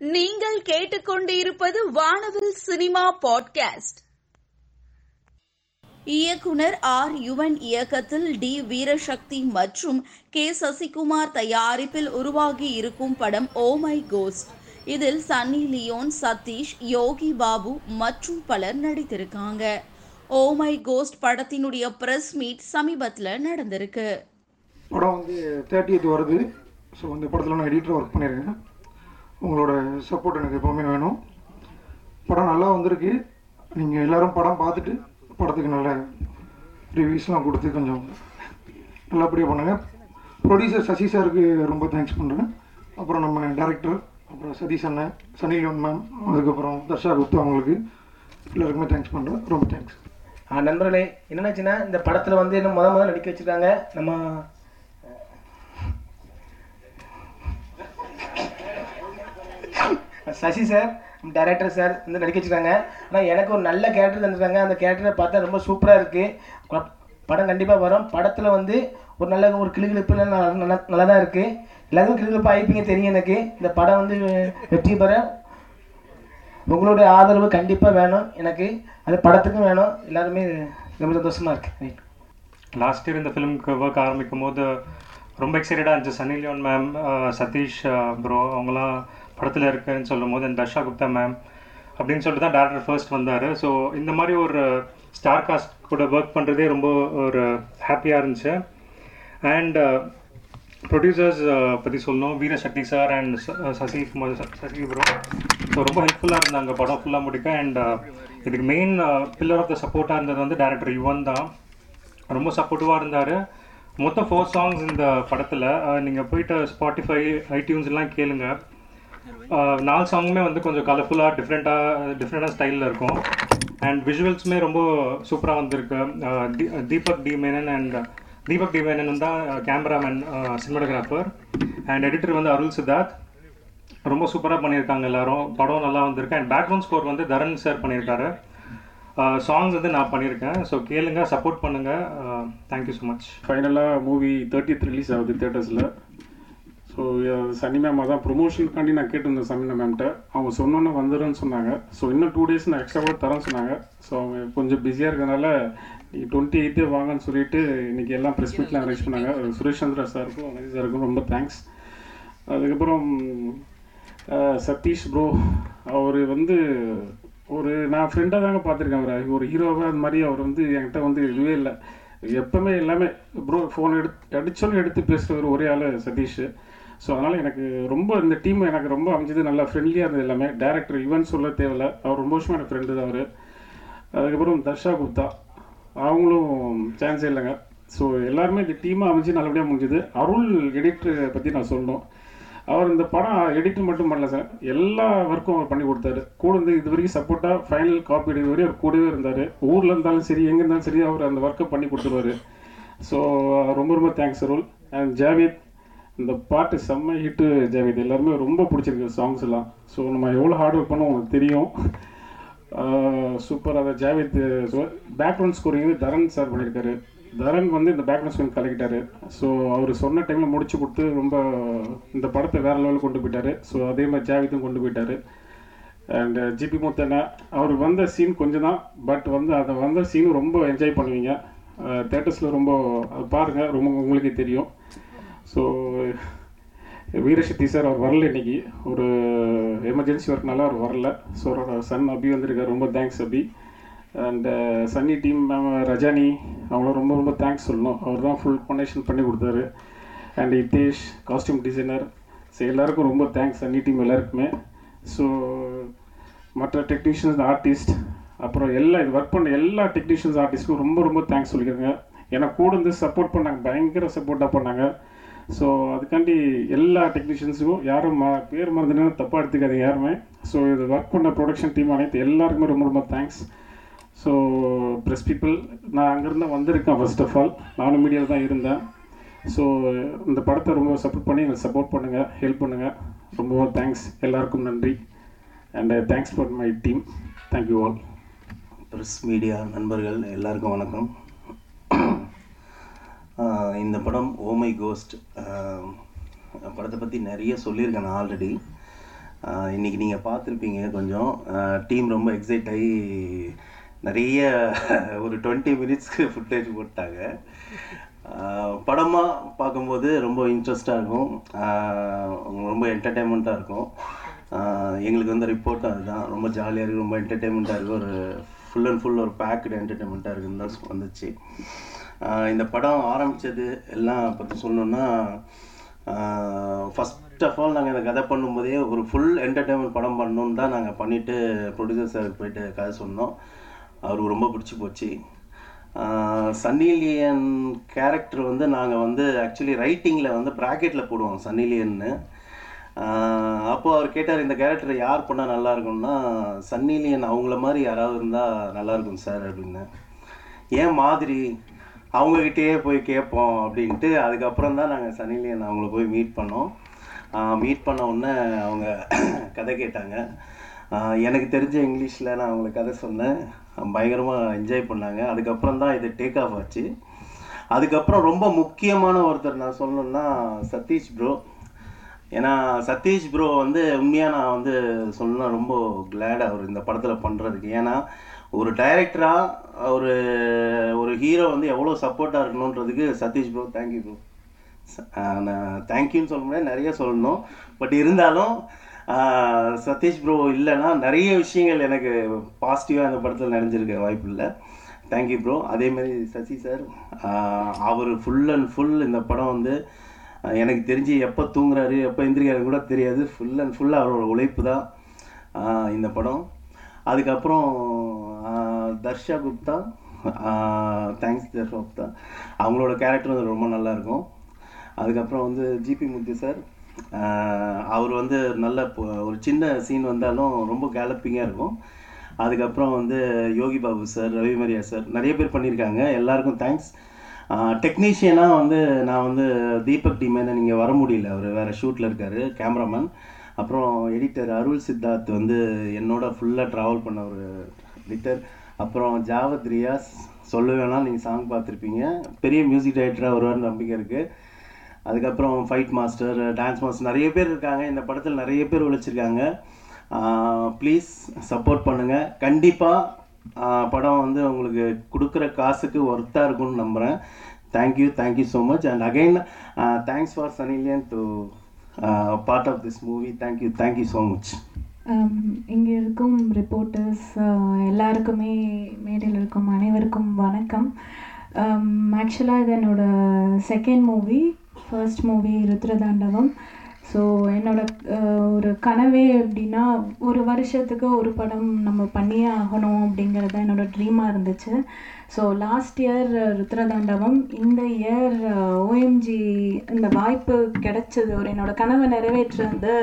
நீங்கள் கேட்டுக்கொண்டிருப்பது வானவில் சினிமா பாட்காஸ்ட். இயக்குனர் ஆர். யுவன் இயக்கத்தில் டி. வீரசக்தி மற்றும் கே. சசிகுமார் தயாரிப்பில் உருவாகி இருக்கும் படம் ஓ மை கோஸ்ட். இதில் சன்னி லியோன் சதீஷ் யோகி பாபு மற்றும் பலர் நடித்திருக்காங்க. ஓ மை கோஸ்ட் படத்தினுடைய பிரஸ் மீட் சமீபத்தில் நடந்திருக்கு. படம் வந்து தேர்ட்டியத் வருது. ஸோ இந்த படத்தில் நான் எடிட்டர் ஒர்க் பண்ணியிருக்கேன் உங்களோட சப்போர்ட் எனக்கு எப்போவுமே வேணும். படம் நல்லா வந்திருக்கு. நீங்கள் எல்லாரும் படம் பார்த்துட்டு படத்துக்கு நல்ல ரிவ்யூஸ்லாம் கொடுத்து கொஞ்சம் நல்லபடியாக பண்ணுங்கள் ப்ரொடியூசர் சசி சாருக்கு ரொம்ப தேங்க்ஸ் பண்ணுறேன் அப்புறம் நம்ம டேரக்டர் அப்புறம் சதீஷ் அண்ணன் சனிலியோன் மேம் அதுக்கப்புறம் தர்ஷா குப்தா அவங்களுக்கு எல்லாருக்குமே தேங்க்ஸ் பண்ணுறேன் ரொம்ப தேங்க்ஸ் நண்பர்களே என்னென்னாச்சுன்னா இந்த படத்தில் வந்து என்ன முத முதல்ல நடிக்க வச்சுருக்காங்க. நம்ம சசி சார் டைரக்டர் சார் வந்து நடிக்க வச்சுருக்காங்க. ஆனால் எனக்கு ஒரு நல்ல கேரக்டர் தந்துருக்காங்க. அந்த கேரக்டரை பார்த்தா ரொம்ப சூப்பராக இருக்குது படம் கண்டிப்பாக வரும். படத்தில் வந்து ஒரு நல்ல ஒரு கிளுகிழப்பு நல்லா நல்லா நல்லா தான் இருக்குது எல்லாருக்கும் கிளுகிழப்பு ஆயிப்பீங்க தெரியும் எனக்கு. இந்த படம் வந்து வெற்றி பெற உங்களுடைய ஆதரவு கண்டிப்பாக வேணும் எனக்கு. அது படத்துக்கும் வேணும். எல்லாருமே ரொம்ப சந்தோஷமாக இருக்குது ரைட் லாஸ்ட் இயர் இந்த ஃபிலிம்க்கு ஒர்க் ஆரம்பிக்கும் போது ரொம்ப எக்ஸைட்டடாக இருந்துச்சு. Sunny Leone ma'am Sathish bro அவங்களாம் படத்தில் இருக்குன்னு சொல்லும் போது அந்த தர்ஷா குப்தா மேம் அப்படின்னு சொல்லிட்டு தான் டேரக்டர் ஃபர்ஸ்ட் வந்தார். ஸோ இந்த மாதிரி ஒரு ஸ்டார் காஸ்ட் கூட ஒர்க் பண்ணுறதே ரொம்ப ஒரு ஹாப்பியாக இருந்துச்சு. அண்ட் ப்ரொடியூசர்ஸ் பற்றி சொல்லணும். Veerasakthi sir and uh, Sasi Kumar Sasi bro so ரொம்ப ஹெல்ப்ஃபுல்லாக இருந்தாங்க படம் ஃபுல்லாக முடிக்க. அண்ட் uh, இதுக்கு மெயின் பில்லர் ஆஃப் த சப்போர்ட்டாக இருந்தது வந்து டேரக்டர் யுவன் தான். ரொம்ப சப்போர்ட்டிவாக இருந்தார். மொத்தம் ஃபோர் சாங்ஸ் இந்த படத்தில். Uh, நீங்கள் போயிட்டு ஸ்பாட்டிஃபை ஐடியூன்ஸ்லாம் கேளுங்க. நாலு சாங்குமே வந்து கொஞ்சம் கலர்ஃபுல்லாக டிஃப்ரெண்ட்டாக டிஃப்ரெண்ட்டாக ஸ்டைலில் இருக்கும். அண்ட் விஷுவல்ஸுமே ரொம்ப சூப்பராக வந்திருக்கு. Deepak D Menon and Deepak D Menon தான் கேமராமேன் சினிமாட்டோகிராஃபர் அண்ட் எடிட்டர் வந்து அருள் சித்தார்த். ரொம்ப சூப்பராக பண்ணியிருக்காங்க எல்லாரும். படம் நல்லா வந்திருக்கு. அண்ட் பேக்ரவுண்ட் ஸ்கோர் வந்து தரன் சார் பண்ணியிருக்காரு. சாங்ஸ் வந்து நான் பண்ணியிருக்கேன். ஸோ கேளுங்க சப்போர்ட் பண்ணுங்கள் தேங்க்யூ ஸோ மச் ஃபைனலாக மூவி தேர்ட்டித் ரிலீஸ் ஆகுது தேட்டர்ஸில் ஸோ சனி மேம் அதான் ப்ரொமோஷனுக்காண்டி நான் கேட்டிருந்தேன் சமினா மேம்கிட்ட அவங்க சொன்னோன்னே வந்துடுன்னு சொன்னாங்க. ஸோ இன்னும் டூ டேஸ் நான் எக்ஸ்ட்ரா கூட தரேன் சொன்னாங்க. ஸோ அவங்க கொஞ்சம் பிஸியாக இருக்கிறனால நீ டுவெண்ட்டி எயிட்டே வாங்கன்னு சொல்லிட்டு இன்றைக்கி எல்லாம் ப்ரெஸ் மீட்லாம் அரேஞ்ச் பண்ணாங்க. சுரேஷ் சந்திரா சாருக்கும் அனதி சாருக்கும் ரொம்ப தேங்க்ஸ் அதுக்கப்புறம் சதீஷ் ப்ரோ அவர் வந்து ஒரு நான் ஃப்ரெண்டாக தாங்க பார்த்துருக்கேன் அவரை. ஒரு ஹீரோவாக அது மாதிரி அவர் வந்து என்கிட்ட வந்து இதுவே இல்லை. எப்பவுமே எல்லாமே ப்ரோ ஃபோன் எடுத்து அடித்தோன்னு எடுத்து பேசுகிற ஒரே ஆள் சதீஷ். ஸோ அதனால் எனக்கு ரொம்ப இந்த டீம் எனக்கு ரொம்ப அமைஞ்சது நல்லா ஃப்ரெண்ட்லியாக இருந்தது எல்லாமே. டேரக்டர் யுவன் சொல்ல தேவையில்ல. அவர் ரொம்ப வருஷமாக எனக்கு ஃப்ரெண்டு தான் அவர். அதுக்கப்புறம் தர்ஷா குப்தா. அவங்களும் சான்ஸே இல்லைங்க. ஸோ எல்லாருமே இந்த டீமாக அமைஞ்சு நல்லபடியாக முடிஞ்சுது. அருள் எடிட்டரை பற்றி நான் சொல்லணும். அவர் இந்த படம் எடிட் மட்டும் பண்ணல சார். எல்லா ஒர்க்கும் அவர் பண்ணி கொடுத்தாரு. கூட இருந்து இது வரைக்கும் சப்போர்ட்டாக ஃபைனல் காப்பி எடுக்கிற வரையும் அவர் கூடவே இருந்தார். ஊரில் இருந்தாலும் சரி எங்கே இருந்தாலும் சரி அவர் அந்த ஒர்க்கை பண்ணி கொடுத்துருவாரு. ஸோ ரொம்ப ரொம்ப தேங்க்ஸ் அருள். அண்ட் ஜாவேத் இந்த பாட்டு செம்ம ஹிட்டு ஜாவேத். எல்லாருமே ரொம்ப பிடிச்சிருக்கு சாங்ஸ் எல்லாம். ஸோ நம்ம எவ்வளோ ஹார்ட் ஒர்க் பண்ணோம் உங்களுக்கு தெரியும். சூப்பர் அதை ஜாவேத் பேக்ரவுண்ட் ஸ்கோரிங் வந்து தரன் சார் பண்ணியிருக்காரு தரன் வந்து இந்த பேக்ரவுண்ட் ஸ்கோரிங் கலக்கிட்டாரு. ஸோ அவர் சொன்ன டைமில் முடிச்சு கொடுத்து ரொம்ப இந்த படத்தை வேற லெவலில் கொண்டு போயிட்டாரு. ஸோ அதே மாதிரி ஜாவேத்தும் கொண்டு போயிட்டாரு. அண்ட் ஜிபி முத்தண்ணா அவர் வந்த சீன் கொஞ்சம் தான் பட் வந்து அதை வந்த சீன் ரொம்ப என்ஜாய் பண்ணுவீங்க. தேட்டர்ஸில் ரொம்ப பாருங்கள் ரொம்ப உங்களுக்கே தெரியும். ஸோ வீரசக்தி சார் அவர் வரல இன்னைக்கு. ஒரு எமர்ஜென்சி ஒர்க்னால அவர் வரல. ஸோ சன் அபி வந்திருக்காரு. ரொம்ப thanks Abi. And Sunny team ma'am Rajani அவங்கள ரொம்ப ரொம்ப தேங்க்ஸ் சொல்லணும். அவர் தான் ஃபுல் கொனேஷன் பண்ணி கொடுத்தாரு. And Hitesh costume designer so எல்லாருக்கும் ரொம்ப தேங்க்ஸ் சன்னி டீம் எல்லாருக்குமே. ஸோ மற்ற டெக்னீஷியன்ஸ் ஆர்டிஸ்ட் அப்புறம் எல்லா இது ஒர்க் பண்ண எல்லா டெக்னீஷியன்ஸ் ஆர்டிஸ்ட்க்கும் ரொம்ப ரொம்ப தேங்க்ஸ் சொல்லிக்கிறேங்க ஏன்னா கூட வந்து சப்போர்ட் பண்ணாங்க. பயங்கர சப்போர்ட்டாக பண்ணாங்க. ஸோ அதுக்காண்டி எல்லா டெக்னீஷியன்ஸுக்கும் யாரும் ம பேர் மறந்துனா தப்பாக எடுத்துக்காதீங்க யாருமே. ஸோ இது ஒர்க் பண்ண ப்ரொடக்ஷன் டீம் அனைத்து எல்லாருக்குமே ரொம்ப ரொம்ப தேங்க்ஸ் ஸோ ப்ரெஸ் பீப்புள் நான் அங்கேருந்து வந்திருக்கேன் ஃபர்ஸ்ட் ஆஃப் ஆல் நானும் மீடியாவில் தான் இருந்தேன். ஸோ இந்த படத்தை ரொம்ப சப்போர்ட் பண்ணி எங்களுக்கு சப்போர்ட் பண்ணுங்கள் ஹெல்ப் பண்ணுங்கள் ரொம்ப தேங்க்ஸ் எல்லாருக்கும் நன்றி. And thanks for my team thank you all press media நண்பர்கள் எல்லாருக்கும் வணக்கம். இந்த படம் oh ஓமை கோஸ்ட் படத்தை பற்றி நிறைய சொல்லியிருக்கேன் நான் ஆல்ரெடி இன்றைக்கி இன்னைக்கு நீங்கள் பார்த்துருப்பீங்க கொஞ்சம். டீம் ரொம்ப எக்ஸைட் ஆகி நிறைய ஒரு டுவெண்ட்டி மினிட்ஸ்க்கு ஃபுட்டேஜ் போட்டாங்க. படமாக பார்க்கும்போது ரொம்ப இன்ட்ரெஸ்டாக இருக்கும். ரொம்ப என்டர்டெயின்மெண்ட்டாக இருக்கும். எங்களுக்கு வந்து ரிப்போர்ட்டும் அதுதான். ரொம்ப ஜாலியாக இருக்குது ரொம்ப என்டர்டெயின்மெண்ட்டாக இருக்குது ஒரு ஃபுல் அண்ட் ஃபுல் ஒரு பேக்கடு என்டர்டெயின்மெண்ட்டாக இருக்குதுன்னு தான் வந்துச்சு. இந்த படம் ஆரம்பித்தது எல்லாம் பற்றி சொல்லணுன்னா ஃபஸ்ட் ஆஃப் ஆல் நாங்கள் இந்த கதை பண்ணும்போதே ஒரு ஃபுல் என்டர்டெயின்மெண்ட் படம் பண்ணணுன்னு தான் நாங்கள் பண்ணிவிட்டு ப்ரொடியூசர் சாருக்கு போயிட்டு கதை சொன்னோம். அவருக்கு ரொம்ப பிடிச்சி போச்சு. சன்னிலியன் சன்னி லியன் கேரக்டர் வந்து நாங்கள் வந்து ஆக்சுவலி ரைட்டிங்கில் வந்து ப்ராக்கெட்டில் போடுவோம் சன்னி லியன்னு அப்போ அவர் கேட்டார் இந்த கேரக்டரை யார் பண்ணால் நல்லா இருக்கும்னா சன்னி லியன் அவங்கள மாதிரி யாராவது இருந்தால் நல்லாயிருக்கும் சார் அப்படின்னு. ஏன் மாதிரி? அவங்கக்கிட்டேயே போய் கேட்போம் அப்படின்ட்டு அதுக்கப்புறம் தான் நாங்கள் சனிலியன் அவங்கள போய் மீட் பண்ணோம். மீட் பண்ண உடனே அவங்க கதை கேட்டாங்க. எனக்கு தெரிஞ்ச இங்கிலீஷில் நான் அவங்களுக்கு கதை சொன்னேன். பயங்கரமாக என்ஜாய் பண்ணாங்க. அதுக்கப்புறம் தான் இது டேக் ஆஃப் ஆச்சு. அதுக்கப்புறம் ரொம்ப முக்கியமான ஒருத்தர் நான் சொல்லணும்னா சதீஷ் ப்ரோ ஏன்னா சதீஷ் ப்ரோ வந்து உண்மையாக நான் வந்து சொல்லணும் ரொம்ப கிளாட் அவர் இந்த படத்தில் பண்ணுறதுக்கு ஏன்னா ஒரு டைரக்டராக ஒரு ஒரு ஹீரோ வந்து எவ்வளோ சப்போர்ட்டாக இருக்கணுன்றதுக்கு Sathish bro thank you bro நான் தேங்க்யூன்னு சொல்ல முடியாது நிறைய சொல்லணும். பட் இருந்தாலும் சதீஷ் ப்ரோ இல்லைன்னா நிறைய விஷயங்கள் எனக்கு பாசிட்டிவாக அந்த படத்தில் நடந்திருக்க வாய்ப்பு இல்லை. தேங்க்யூ ப்ரோ அதேமாதிரி சசி சார் அவர் ஃபுல் அண்ட் ஃபுல் இந்த படம் வந்து எனக்கு தெரிஞ்சு எப்போ தூங்குறாரு எப்போ எந்திரிக்கிறாரு கூட தெரியாது. ஃபுல் அண்ட் ஃபுல்லாக அவரோட உழைப்பு தான் இந்த படம். அதுக்கப்புறம் தர்ஷா குப்தா தேங்க்ஸ் தர்ஷா குப்தா. அவங்களோட கேரக்டர் வந்து ரொம்ப நல்லா இருக்கும் அதுக்கப்புறம் வந்து ஜிபி முத்து சார் அவர் வந்து நல்ல ஒரு சின்ன சீன் வந்தாலும் ரொம்ப கேலப்பிங்காக இருக்கும். அதுக்கப்புறம் வந்து யோகி பாபு சார் ரவிமரியா சார் நிறைய பேர் பண்ணியிருக்காங்க. எல்லாருக்கும் தேங்க்ஸ் டெக்னீஷியனாக வந்து நான் வந்து தீபக் டிமேன நீங்கள் வர முடியல. அவர் வேறு ஷூட்டில் இருக்கார் கேமராமேன் அப்புறம் எடிட்டர் அருள் சித்தார்த் வந்து என்னோட ஃபுல்லாக ட்ராவல் பண்ண ஒரு எடிட்டர் அப்புறம் ஜாவத் ரியாஸ் சொல்ல வேணாம் நீங்கள் சாங் பார்த்துருப்பீங்க. பெரிய மியூசிக் டைரக்டராக வருவார்னு நம்பிக்கை இருக்குது அதுக்கப்புறம் ஃபைட் மாஸ்டர் டான்ஸ் மாஸ்டர் நிறைய பேர் இருக்காங்க. இந்த படத்தில் நிறைய பேர் உழைச்சிருக்காங்க. ப்ளீஸ் சப்போர்ட் பண்ணுங்கள் கண்டிப்பாக படம் வந்து உங்களுக்கு கொடுக்குற காசுக்கு ஒர்த்தாக இருக்கும்னு நம்புகிறேன் thank you thank you so much and again thanks for Sunny Leone to part of this movie thank you thank you so much இங்கே இருக்கும் ரிப்போர்ட்டர்ஸ் எல்லாருக்குமே மேடையில் இருக்கும் அனைவருக்கும் வணக்கம். ஆக்சுவலாக இது என்னோட second movie first movie Rudra Thandavam. So என்னோட ஒரு கனவே எப்படின்னா ஒரு வருஷத்துக்கு ஒரு படம் நம்ம பண்ணியே ஆகணும் அப்படிங்கிறது தான் என்னோட ட்ரீமாக இருந்துச்சு. ஸோ லாஸ்ட் இயர் ருத்ரதாண்டவம் இந்த இயர் ஓஎம்ஜி இந்த வாய்ப்பு கிடைச்சது ஒரு என்னோட கனவை நிறைவேற்றுறது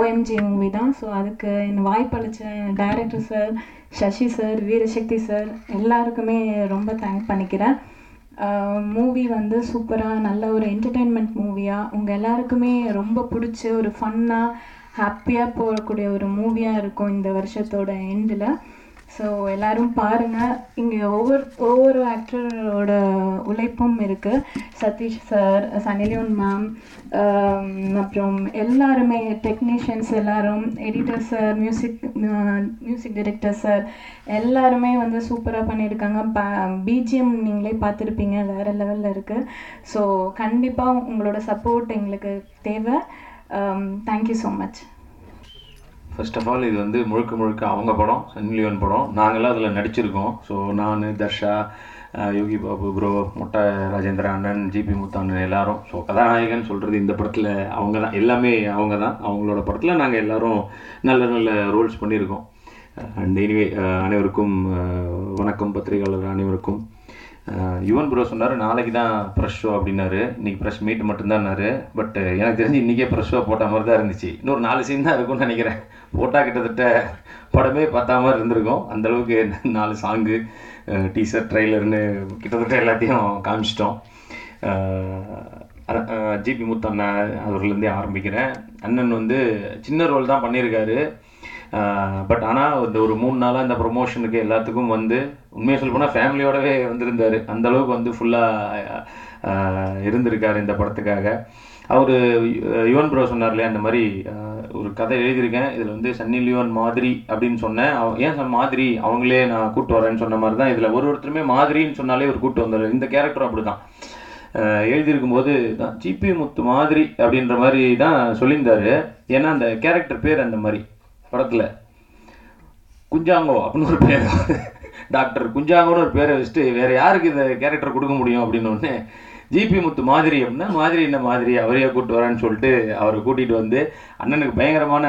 ஓஎம்ஜி மூவி தான். ஸோ அதுக்கு என்ன வாய்ப்பு அளித்த director sir Sasi sir Veerasakthi sir எல்லாருக்குமே ரொம்ப தேங்க் பண்ணிக்கிறேன். மூவி வந்து சூப்பராக நல்ல ஒரு என்டர்டெயின்மெண்ட் மூவியாக உங்கள் எல்லாருக்குமே ரொம்ப பிடிச்ச ஒரு ஃபன்னாக ஹாப்பியாக போகக்கூடிய ஒரு மூவியாக இருக்கும் இந்த வருஷத்தோட எண்டில் ஸோ எல்லோரும் பாருங்கள் இங்கே ஒவ்வொரு ஒவ்வொரு ஆக்டரோட உழைப்பும் இருக்குது சதீஷ் சார் சனிலியோன் மேம் அப்புறம் எல்லாருமே டெக்னீஷியன்ஸ் எல்லாரும் editor sir music music director sir எல்லாருமே வந்து சூப்பராக பண்ணியிருக்காங்க. பிஜிஎம் நீங்களே பார்த்துருப்பீங்க. வேறு லெவலில் இருக்குது ஸோ கண்டிப்பாக உங்களோட சப்போர்ட் எங்களுக்கு தேவை. Thank you so much first of all இது வந்து முழுக்க முழுக்க அவங்க படம் சன்லியோன் படம். நாங்களாம் அதில் நடிச்சிருக்கோம். ஸோ நான் தர்ஷா யோகி பாபு ப்ரோ முட்டை ராஜேந்திர அண்ணன் ஜிபி முத்தாண்ணன் எல்லாரும். ஸோ கதாநாயகன் சொல்கிறது இந்த படத்தில் அவங்க தான். எல்லாமே அவங்க தான். அவங்களோட படத்தில் நாங்கள் எல்லோரும் நல்ல நல்ல ரோல்ஸ் பண்ணியிருக்கோம். அண்ட் எனிவே அனைவருக்கும் வணக்கம் பத்திரிகையாளர் அனைவருக்கும். யுவன் ப்ரோ சொன்னார் நாளைக்கு தான் ஃப்ரெஷ் ஷோ அப்படின்னாரு. இன்னைக்கு ப்ரெஷ் மீட் மட்டும்தான்னாரு. பட் எனக்கு தெரிஞ்சு இன்றைக்கே ஃப்ரெஷ் ஷோ போட்ட மாதிரி தான் இருந்துச்சு. இன்னொரு நாலு சீன் தான் இருக்கும்னு நினைக்கிறேன். போட்டால் கிட்டத்தட்ட படமே பார்த்தா மாதிரி இருந்திருக்கும். அந்த அளவுக்கு நாலு சாங்கு டீசர் ட்ரெய்லர்னு கிட்டத்தட்ட எல்லாத்தையும் காமிச்சிட்டோம். ஜிபி முத்து அண்ணன் அவர்லேருந்தே ஆரம்பிக்கிறேன். அண்ணன் வந்து சின்ன ரோல் தான் பண்ணியிருக்காரு. பட் ஆனால் இந்த ஒரு மூணு நாளாக இந்த ப்ரொமோஷனுக்கு எல்லாத்துக்கும் வந்து உண்மையை சொல்ல போனால் ஃபேமிலியோடவே வந்திருந்தார். அந்த அளவுக்கு வந்து ஃபுல்லாக இருந்திருக்கார் இந்த படத்துக்காக. அவர் யுவன் ப்ரோ சொன்னார் இல்லையா அந்த மாதிரி ஒரு கதை எழுதியிருக்கேன். இதில் வந்து சன்னி லியோன் மாதிரி அப்படின்னு சொன்னேன். அவன் ஏன் சொன்ன மாதிரி? அவங்களே நான் கூப்பிட்டு வரேன்னு சொன்ன மாதிரி தான் இதில் ஒரு ஒருத்தருமே மாதிரின்னு சொன்னாலே ஒரு கூட்டு வந்தார். இந்த கேரக்டரும் அப்படி தான் எழுதியிருக்கும் போது தான் ஜிபி முத்து மாதிரி அப்படின்ற மாதிரி தான் சொல்லியிருந்தாரு. ஏன்னா அந்த கேரக்டர் பேர் அந்த மாதிரி. படத்தில். குஞ்சாங்கோ அப்படின்னு ஒரு பேர். டாக்டர் குஞ்சாங்கோன்னு ஒரு பேரை வச்சுட்டு வேறு யாருக்கு இந்த கேரக்டர் கொடுக்க முடியும் அப்படின்னு ஒன்று ஜிபி முத்து மாதிரி அப்படின்னா மாதிரி என்ன மாதிரி அவரையே கூப்பிட்டு வரேன்னு சொல்லிட்டு அவரை கூட்டிகிட்டு வந்து அண்ணனுக்கு பயங்கரமான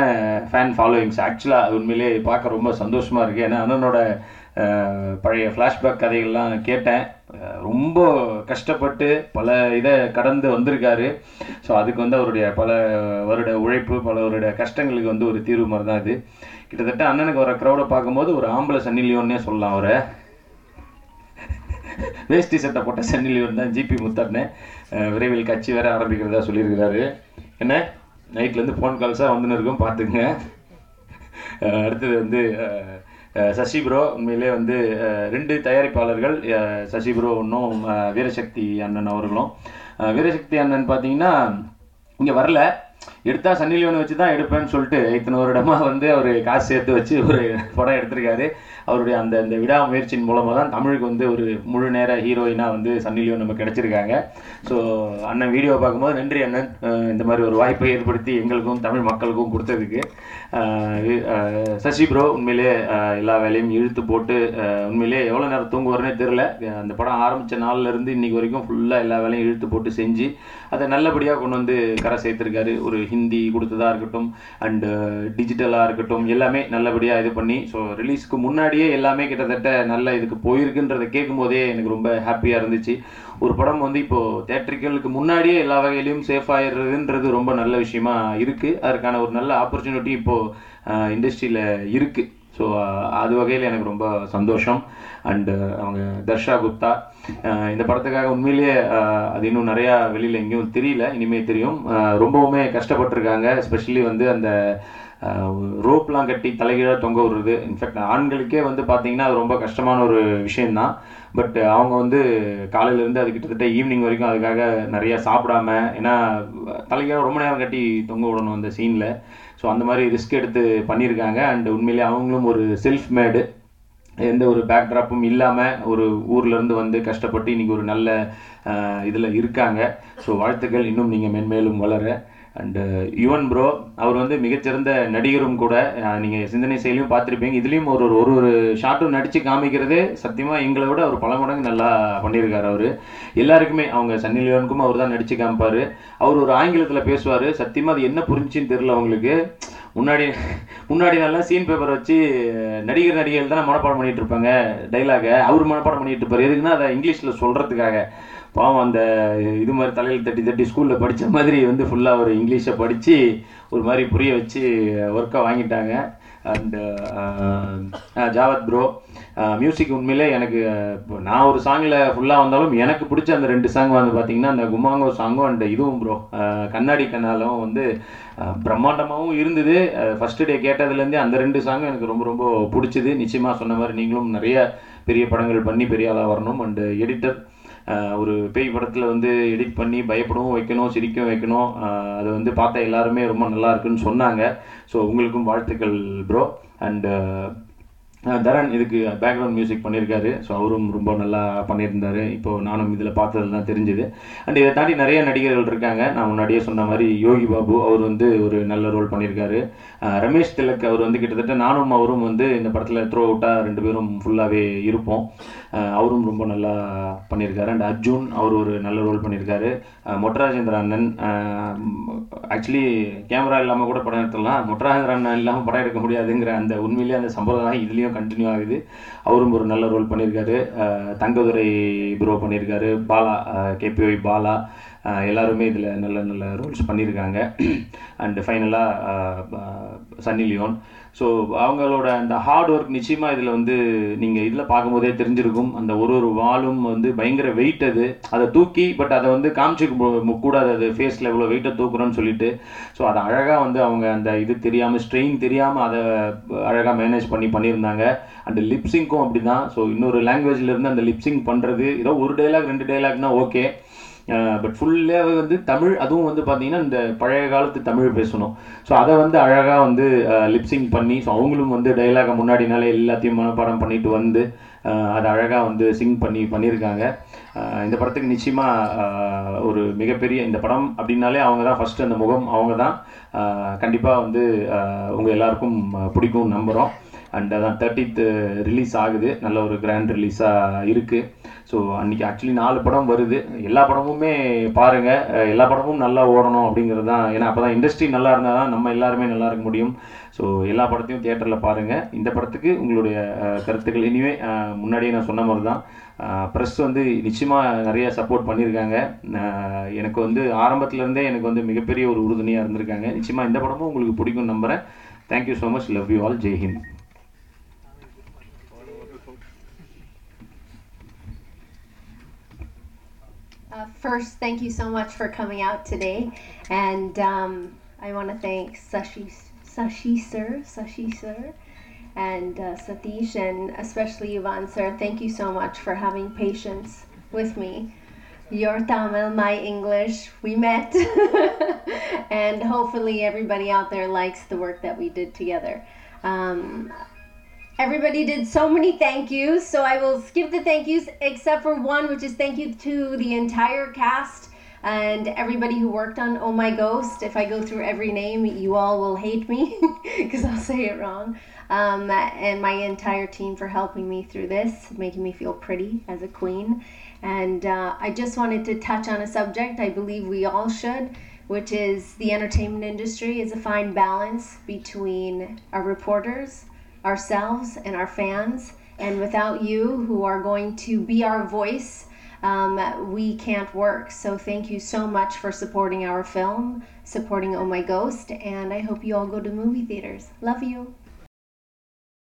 ஃபேன் ஃபாலோயிங்ஸ் ஆக்சுவலாக உண்மையிலே பார்க்க ரொம்ப சந்தோஷமாக இருக்குது ஏன்னா அண்ணனோட பழைய ஃப்ளாஷ்பேக் கதைகள்லாம் கேட்டேன். ரொம்ப கஷ்டப்பட்டு பல இதை கடந்து வந்திருக்காரு. ஸோ அதுக்கு வந்து அவருடைய பல வருட உழைப்பு பல வருட கஷ்டங்களுக்கு வந்து ஒரு தீர்வு மாதிரி தான் இது. கிட்டத்தட்ட அண்ணனுக்கு வர க்ரௌடை பார்க்கும்போது ஒரு ஆம்பளை சன்னிலியோன்னே சொல்லலாம் அவரை. வேஷ்டி சட்டை போட்ட சன்னிலியோன் தான் ஜிபி முத்தர்னே விரைவில் கட்சி வேற ஆரம்பிக்கிறதா சொல்லியிருக்கிறாரு. என்ன? நைட்லேருந்து ஃபோன் கால்ஸாக வந்துன்னு இருக்கும் பார்த்துங்க அடுத்தது வந்து சசி ப்ரோ உண்மையிலே வந்து ரெண்டு தயாரிப்பாளர்கள் சசி ப்ரோ ஒன்றும் வீரசக்தி அண்ணன் அவர்களும். வீரசக்தி அண்ணன் பார்த்தீங்கன்னா இங்கே வரல. எடுத்தால் சன்னி லியோனை வச்சு தான் எடுப்பேன்னு சொல்லிட்டு இத்தனை வருடமாக வந்து அவர் காசு சேர்த்து வச்சு ஒரு படம் எடுத்திருக்காரு. அவருடைய அந்த அந்த விடாமுயற்சியின் மூலமாக தான் தமிழுக்கு வந்து ஒரு முழு நேர ஹீரோயினாக வந்து சன்னி லியோன் நமக்கு கிடச்சிருக்காங்க. ஸோ அண்ணன் வீடியோ பார்க்கும்போது நன்றி அண்ணன். இந்த மாதிரி ஒரு வாய்ப்பை ஏற்படுத்தி எங்களுக்கும் தமிழ் மக்களுக்கும் கொடுத்ததுக்கு. சசி ப்ரோ உண்மையிலே எல்லா வேலையும் இழுத்து போட்டு உண்மையிலே எவ்வளோ நேரம் தூங்குவார்னே தெரில அந்த படம் ஆரம்பித்த நாள்லேருந்து இருந்து இன்னைக்கு வரைக்கும் ஃபுல்லாக எல்லா வேலையும் இழுத்து போட்டு செஞ்சு அதை நல்லபடியாக கொண்டு வந்து கரை சேர்த்துருக்காரு. ஒரு ஹிந்தி கொடுத்ததாக இருக்கட்டும் அண்டு டிஜிட்டலாக uh, இருக்கட்டும் எல்லாமே நல்லபடியாக இது பண்ணி ஸோ ரிலீஸ்க்கு முன்னாடியே எல்லாமே கிட்டத்தட்ட நல்ல இதுக்கு போயிருக்குன்றதை கேட்கும் போதே எனக்கு ரொம்ப ஹாப்பியாக இருந்துச்சு. ஒரு படம் வந்து இப்போது தேட்டரிக்கலுக்கு முன்னாடியே எல்லா வகையிலையும் சேஃப் ஆயிடுறதுன்றது ரொம்ப நல்ல விஷயமா இருக்குது அதற்கான ஒரு நல்ல ஆப்பர்ச்சுனிட்டி இப்போது இண்டஸ்ட்ரியில் இருக்குது ஸோ uh, அது வகையில் எனக்கு ரொம்ப சந்தோஷம். அண்டு uh, அவங்க தர்ஷா குப்தா அஹ் இந்த படத்துக்காக உண்மையிலேயே அது இன்னும் நிறையா வெளியில் எங்கேயும் தெரியல. இனிமேல் தெரியும். அஹ், ரொம்பவுமே கஷ்டப்பட்டிருக்காங்க. எஸ்பெஷலி வந்து அந்த ரோப்லாம் கட்டி தலைகீழாக தொங்க விடுறது. இன்ஃபேக்ட் ஆண்களுக்கே வந்து பார்த்தீங்கன்னா அது ரொம்ப கஷ்டமான ஒரு விஷயந்தான் பட் அவங்க வந்து காலையிலேருந்து அது கிட்டத்தட்ட ஈவினிங் வரைக்கும் அதுக்காக நிறையா சாப்பிடாம ஏன்னா தலைகீழாக ரொம்ப நேரம் கட்டி தொங்க விடணும் அந்த சீனில் ஸோ அந்த மாதிரி ரிஸ்க் எடுத்து பண்ணியிருக்காங்க. அண்ட் உண்மையிலேயே அவங்களும் ஒரு செல்ஃப் மேடு எந்த ஒரு பேக்ட்ராப்பும் இல்லாமல் ஒரு ஊர்லேருந்து வந்து கஷ்டப்பட்டு இன்னைக்கு ஒரு நல்ல இதில் இருக்காங்க. ஸோ வாழ்த்துக்கள். இன்னும் நீங்கள் மென்மேலும் வளர. அண்டு யுவன் ப்ரோ அவர் வந்து மிகச்சிறந்த நடிகரும் கூட நீங்கள் சிந்தனை செயலியும் பார்த்துருப்பீங்க. இதுலேயும் ஒரு ஒரு ஒரு ஒரு ஷார்ட்டும் நடித்து காமிக்கிறதே சத்தியமாக எங்களை விட அவர் பல மடங்கு நல்லா பண்ணியிருக்காரு அவர். எல்லாருக்குமே அவங்க சன்னி லியோனுக்கும் அவர் தான் நடித்து காமிப்பார். அவர் ஒரு ஆங்கிலத்தில் பேசுவார். சத்தியமாக அது என்ன புரிஞ்சுன்னு தெரில அவங்களுக்கு. முன்னாடி முன்னாடி நல்லா சீன் பேப்பர் வச்சு நடிகர் நடிகைகள் தான் மனப்பாடம் பண்ணிகிட்டு இருப்பாங்க டைலாகை அவர் மனப்பாடம் பண்ணிகிட்டு இருப்பார். எதுக்குன்னா அதை இங்கிலீஷில் சொல்கிறதுக்காக பாவம் அந்த இது மாதிரி தலையில் தட்டி தட்டி ஸ்கூலில் படித்த மாதிரி வந்து ஃபுல்லாக ஒரு இங்கிலீஷை படித்து ஒரு மாதிரி புரிய வச்சு ஒர்க்கை வாங்கிட்டாங்க. அண்டு ஜாவத் ப்ரோ மியூசிக் உண்மையிலே எனக்கு இப்போ நான் ஒரு சாங்கில் ஃபுல்லாக வந்தாலும் எனக்கு பிடிச்ச அந்த ரெண்டு சாங் வந்து பார்த்தீங்கன்னா அந்த குமாங்கோ சாங்கும் அண்ட் இதுவும் ப்ரோ கண்ணாடி கண்ணாலும் வந்து பிரம்மாண்டமாகவும் இருந்தது. ஃபஸ்ட்டு டே கேட்டதுலேருந்தே அந்த ரெண்டு சாங்கும் எனக்கு ரொம்ப ரொம்ப பிடிச்சது. நிச்சயமாக சொன்ன மாதிரி நீங்களும் நிறைய பெரிய படங்கள் பண்ணி பெரிய ஆளாக வரணும். அண்டு எடிட்டர் ஒரு பேய் படத்தில் வந்து எடிட் பண்ணி பயப்படவும் வைக்கணும் சிரிக்கவும் வைக்கணும். அதை வந்து பார்த்தா எல்லாருமே ரொம்ப நல்லா இருக்குன்னு சொன்னாங்க. ஸோ உங்களுக்கும் வாழ்த்துக்கள் ப்ரோ அண்டு தரன் இதுக்கு பேக்ரவுண்ட் மியூசிக் பண்ணியிருக்காரு ஸோ அவரும் ரொம்ப நல்லா பண்ணியிருந்தாரு. இப்போது நானும் இதில் பார்த்தது தான் தெரிஞ்சுது. அண்ட் இதை தாண்டி நிறைய நடிகர்கள் இருக்காங்க. நான் முன்னாடியே சொன்ன மாதிரி யோகி பாபு அவர் வந்து ஒரு நல்ல ரோல் பண்ணியிருக்காரு. ரமேஷ் திலக் அவர் வந்து கிட்டத்தட்ட நானும் அவரும் வந்து இந்த படத்தில் த்ரோ அவுட்டாக ரெண்டு பேரும் ஃபுல்லாகவே இருப்போம். அவரும் ரொம்ப நல்லா பண்ணியிருக்காரு. அண்ட் அர்ஜுன் அவர் ஒரு நல்ல ரோல் பண்ணியிருக்காரு. மொட்டராஜேந்திர அண்ணன் ஆக்சுவலி கேமரா இல்லாமல் கூட படம் எடுத்துடலாம். மொட்டராஜேந்திர அண்ணன் இல்லாமல் படம் எடுக்க முடியாதுங்கிற அந்த உண்மையிலேயே அந்த சம்பிரதாயம் இதுலேயும் கண்டினியூ ஆகுது. அவரும் ஒரு நல்ல ரோல் பண்ணியிருக்காரு அஹ் தங்கதுரை ப்ரோ பண்ணியிருக்காரு பாலா கேபிஒய் பாலா எல்லாருமே இதில் நல்ல நல்ல ரோல்ஸ் பண்ணியிருக்காங்க அண்டு ஃபைனலாக சன்னி லியோன் ஸோ அவங்களோட அந்த ஹார்ட் ஒர்க் நிச்சயமாக இதில் வந்து நீங்கள் இதில் பார்க்கும்போதே தெரிஞ்சிருக்கும். அந்த ஒரு ஒரு வாலும் வந்து பயங்கர வெயிட் அது. அதை தூக்கி பட் அதை வந்து காமிச்சிக்க கூடாது. அது ஃபேஸில் இவ்வளோ வெயிட்டை தூக்குறோன்னு சொல்லிட்டு. ஸோ அதை அழகாக வந்து அவங்க அந்த இது தெரியாமல் ஸ்ட்ரெயின் தெரியாமல் அதை அழகாக மேனேஜ் பண்ணி பண்ணியிருந்தாங்க. அந்த லிப்ஸிங்க்கும் அப்படி தான் ஸோ இன்னொரு லாங்குவேஜ்லேருந்து அந்த லிப்ஸிங் பண்ணுறது ஏதோ ஒரு டைலாக் ரெண்டு டைலாக்னா ஓகே பட் ஃபுல்லாகவே வந்து தமிழ் அதுவும் வந்து பார்த்தீங்கன்னா இந்த பழைய காலத்து தமிழ் பேசணும். ஸோ அதை வந்து அழகாக வந்து லிப்ஸிங் பண்ணி ஸோ அவங்களும் வந்து டைலாக முன்னாடினாலே எல்லாத்தையும் மனப்பாடம் பண்ணிட்டு வந்து அதை அழகாக வந்து சிங் பண்ணி பண்ணியிருக்காங்க. இந்த படத்துக்கு நிச்சயமாக ஒரு மிகப்பெரிய இந்த படம் அப்படின்னாலே அவங்க தான் ஃபஸ்ட்டு அந்த முகம் அவங்க தான் கண்டிப்பாக வந்து உங்கள் எல்லாருக்கும் பிடிக்கும் நம்புகிறோம் அண்ட் அதான் தேர்ட்டித்து ரிலீஸ் ஆகுது. நல்ல ஒரு கிராண்ட் ரிலீஸாக இருக்குது ஸோ அன்றைக்கி ஆக்சுவலி நாலு படம் வருது. எல்லா படமுமே பாருங்கள் எல்லா படமும் நல்லா ஓடணும் அப்படிங்கிறது தான். ஏன்னா அப்போ தான் இண்டஸ்ட்ரி நல்லா இருந்தால் தான் நம்ம எல்லாருமே நல்லா இருக்க முடியும். ஸோ எல்லா படத்தையும் தியேட்டரில் பாருங்கள் இந்த படத்துக்கு உங்களுடைய கருத்துக்கள். இனிமே முன்னாடியே நான் சொன்ன மாதிரி தான். ப்ரெஸ் வந்து நிச்சயமாக நிறைய சப்போர்ட் பண்ணியிருக்காங்க. எனக்கு வந்து ஆரம்பத்துலேருந்தே எனக்கு வந்து மிகப்பெரிய ஒரு உறுதுணையாக இருந்திருக்காங்க. நிச்சயமாக இந்த படமும் உங்களுக்கு பிடிக்கும் நம்புகிறேன் thank you so much love you all Jai first, thank you so much for coming out today, and um, I want to thank Sashi, Sashi sir, Sashi sir, and uh, Satish, and especially Ivan sir. Thank you so much for having patience with me. Your Tamil, my English, we met, and hopefully everybody out there likes the work that we did together. Um, Everybody did so many thank yous, so I will skip the thank yous except for one, which is thank you to the entire cast and everybody who worked on Oh My Ghost. If I go through every name, you all will hate me because I'll say it wrong. Um, and my entire team for helping me through this, making me feel pretty as a queen. And uh, I just wanted to touch on a subject I believe we all should, which is the entertainment industry is a fine balance between our reporters ourselves and our fans. And without you, who are going to be our voice, um, we can't work. So thank you so much for supporting our film, supporting Oh My Ghost, and I hope you all go to movie theaters. Love you.